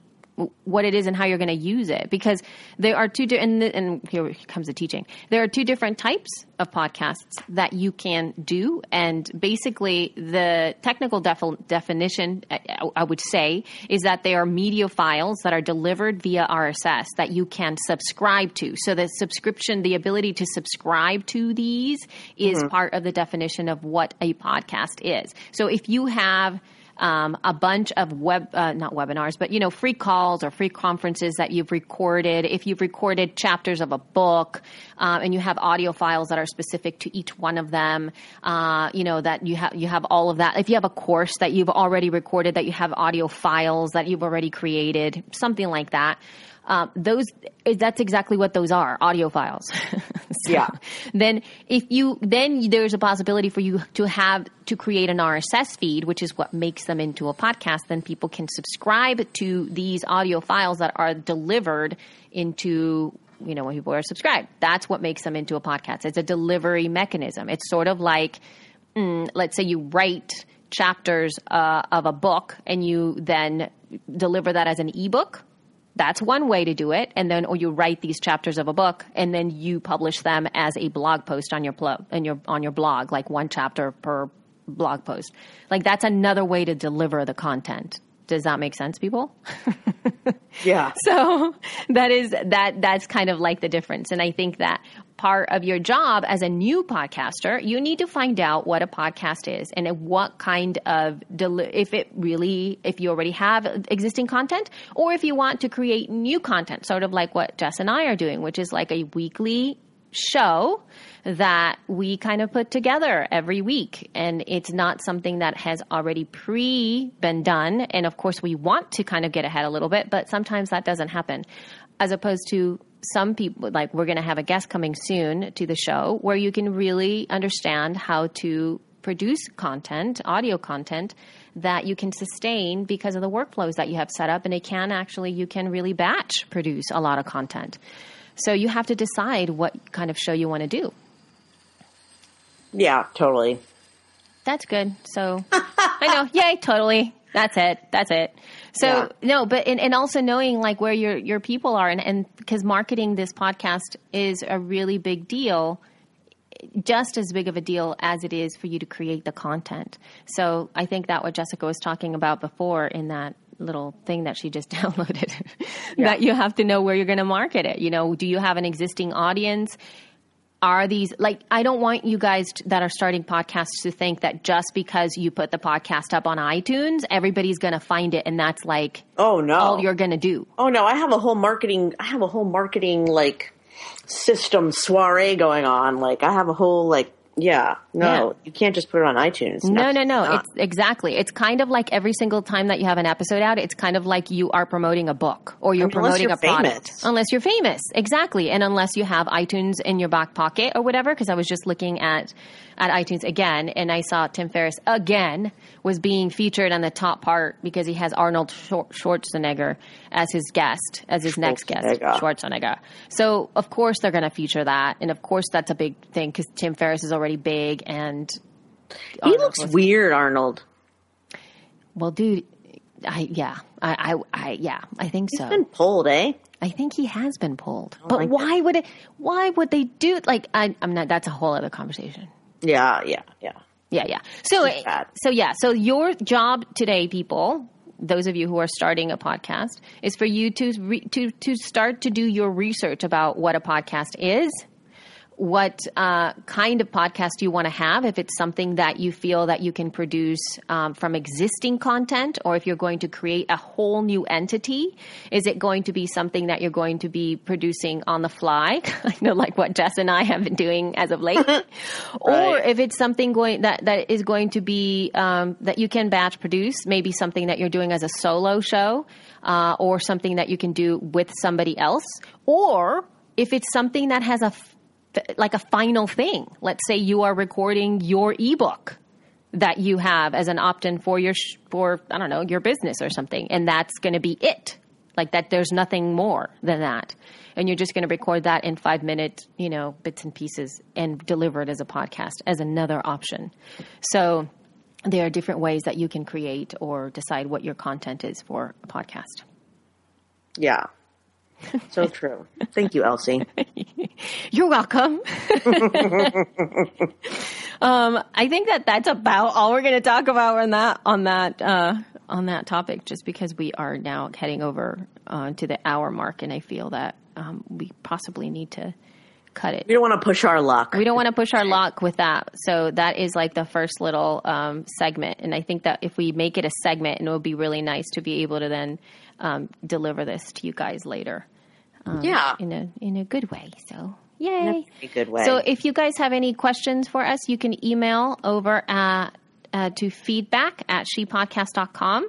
what it is and how you're going to use it because there are two di- and, and here comes the teaching. There are two different types of podcasts that you can do and basically the technical defi- definition I, I would say is that they are media files that are delivered via RSS that you can subscribe to. So the subscription the ability to subscribe to these is mm-hmm. part of the definition of what a podcast is. So if you have um, a bunch of web, uh, not webinars, but you know, free calls or free conferences that you've recorded. If you've recorded chapters of a book, um, and you have audio files that are specific to each one of them, uh, you know that you have you have all of that. If you have a course that you've already recorded, that you have audio files that you've already created, something like that. Um, those that's exactly what those are audio files. So Yeah. then if you then there's a possibility for you to have to create an RSS feed which is what makes them into a podcast. Then people can subscribe to these audio files that are delivered into you know when people are subscribed. That's what makes them into a podcast. It's a delivery mechanism. It's sort of like mm, let's say you write chapters uh, of a book and you then deliver that as an ebook that's one way to do it. And then or you write these chapters of a book and then you publish them as a blog post on your in your on your blog like one chapter per blog post. Like that's another way to deliver the content does that make sense people Yeah. So that is that that's kind of like the difference. And I think that part of your job as a new podcaster, you need to find out what a podcast is and what kind of deli- if it really if you already have existing content or if you want to create new content, sort of like what Jess and I are doing, which is like a weekly show that we kind of put together every week. And it's not something that has already pre been done. And of course, we want to kind of get ahead a little bit, but sometimes that doesn't happen. As opposed to some people, like we're going to have a guest coming soon to the show where you can really understand how to produce content, audio content that you can sustain because of the workflows that you have set up. And it can actually, you can really batch produce a lot of content. So you have to decide what kind of show you want to do. Yeah, totally. That's good. So I know. Yay, totally. That's it. That's it. So Yeah. no, but and, and also knowing like where your your people are and, and because marketing this podcast is a really big deal, just as big of a deal as it is for you to create the content. So I think that what Jessica was talking about before in that little thing that she just downloaded that you have to know where you're going to market it. You know, do you have an existing audience? are these like i don't want you guys t- that are starting podcasts to think that just because you put the podcast up on itunes everybody's going to find it and that's like Oh no. all you're going to do Oh no, I have a whole marketing I have a whole marketing like system soiree going on. Like I have a whole like yeah. No, Yeah. you can't just put it on iTunes. no no no it's exactly it's kind of like every single time that you have an episode out it's kind of like you are promoting a book or you're unless promoting you're a product famous. unless you're famous exactly and unless you have itunes in your back pocket or whatever because i was just looking at at itunes again and i saw tim ferriss again was being featured on the top part because he has arnold schwarzenegger as his guest as his next guest Schwarzenegger. schwarzenegger so of course they're going to feature that and of course that's a big thing because tim ferriss is already big and he Arnold looks was- weird, Arnold. well, dude, I yeah, I I, I yeah, I think so. He's been pulled, eh? I think he has been pulled. but like why would it? Why would they do? Like, I, I'm not. That's a whole other conversation. Yeah, yeah, yeah. Yeah, yeah. So, It's so yeah. So your job today, people, those of you who are starting a podcast, is for you to re, to to start to do your research about what a podcast is, what uh, kind of podcast you want to have. If it's something that you feel that you can produce um, from existing content, or if you're going to create a whole new entity, is it going to be something that you're going to be producing on the fly? I know, like what Jess and I have been doing as of late, or if it's something going that that is going to be um, that you can batch produce, maybe something that you're doing as a solo show, uh, or something that you can do with somebody else, or if it's something that has a f- like a final thing. Let's say you are recording your ebook that you have as an opt-in for your for I don't know your business or something, and that's going to be it. Like that, there's nothing more than that, and you're just going to record that in five minute, you know, bits and pieces and deliver it as a podcast as another option. So there are different ways that you can create or decide what your content is for a podcast. Yeah. So true. Thank you, Elsie. You're welcome. um, I think that that's about all we're going to talk about on that on that uh, on that topic, just because we are now heading over uh, to the hour mark, and I feel that um, we possibly need to cut it. We don't want to push our luck. We don't want to push our luck with that. So that is like the first little um, segment. And I think that if we make it a segment, and it would be really nice to be able to then um, deliver this to you guys later yeah. in a in a good way. So yay! a good way. So if you guys have any questions for us, you can email over at, uh, to feedback at shepodcast.com.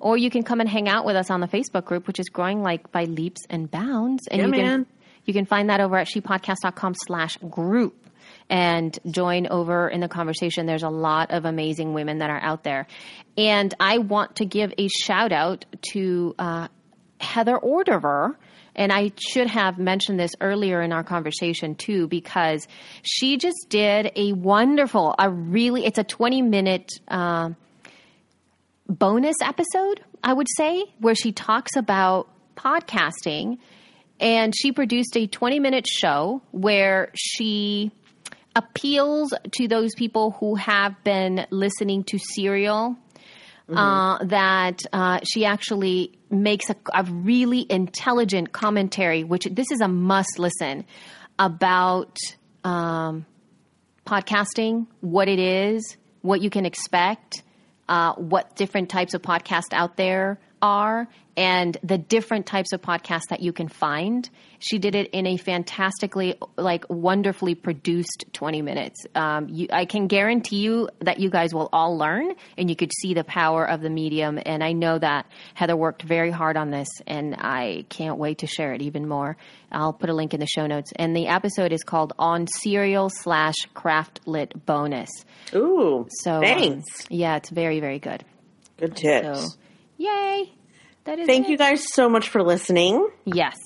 Or you can come and hang out with us on the Facebook group, which is growing like by leaps and bounds. And Yeah, you man. can you can find that over at shepodcast.com slash group and join over in the conversation. There's a lot of amazing women that are out there. And I want to give a shout out to uh, Heather Ordover. And I should have mentioned this earlier in our conversation too, because she just did a wonderful, a really, it's a 20 minute uh, bonus episode, I would say, where she talks about podcasting. And she produced a 20 minute show where she appeals to those people who have been listening to Serial. Uh, that uh, she actually makes a, a really intelligent commentary, which this is a must listen about um, podcasting, what it is, what you can expect, uh, what different types of podcasts out there are, and the different types of podcasts that you can find. She did it in a fantastically, like, wonderfully produced 20 minutes. Um, you, I can guarantee you that you guys will all learn and you could see the power of the medium. And I know that Heather worked very hard on this, and I can't wait to share it even more. I'll put a link in the show notes. And the episode is called On Serial slash Craftlit Bonus. Ooh, So, um, thanks. yeah, it's very, very good. Good tips. So, yay. That is Thank it. you guys so much for listening. Yes.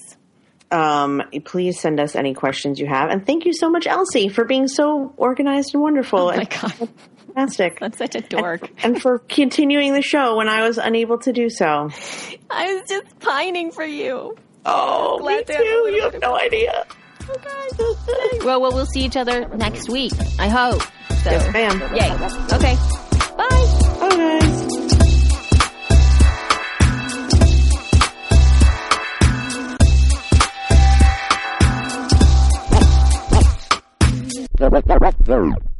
Um, please send us any questions you have, and thank you so much, Elsie, for being so organized and wonderful. Oh my and God. fantastic. That's such a dork. and for continuing the show when I was unable to do so. I was just pining for you. Oh, me Glad to have a too. You have no idea. Well, well, we'll see each other next week. I hope. So, Yes, ma'am. yay. Okay. Bye. Bye, guys. There.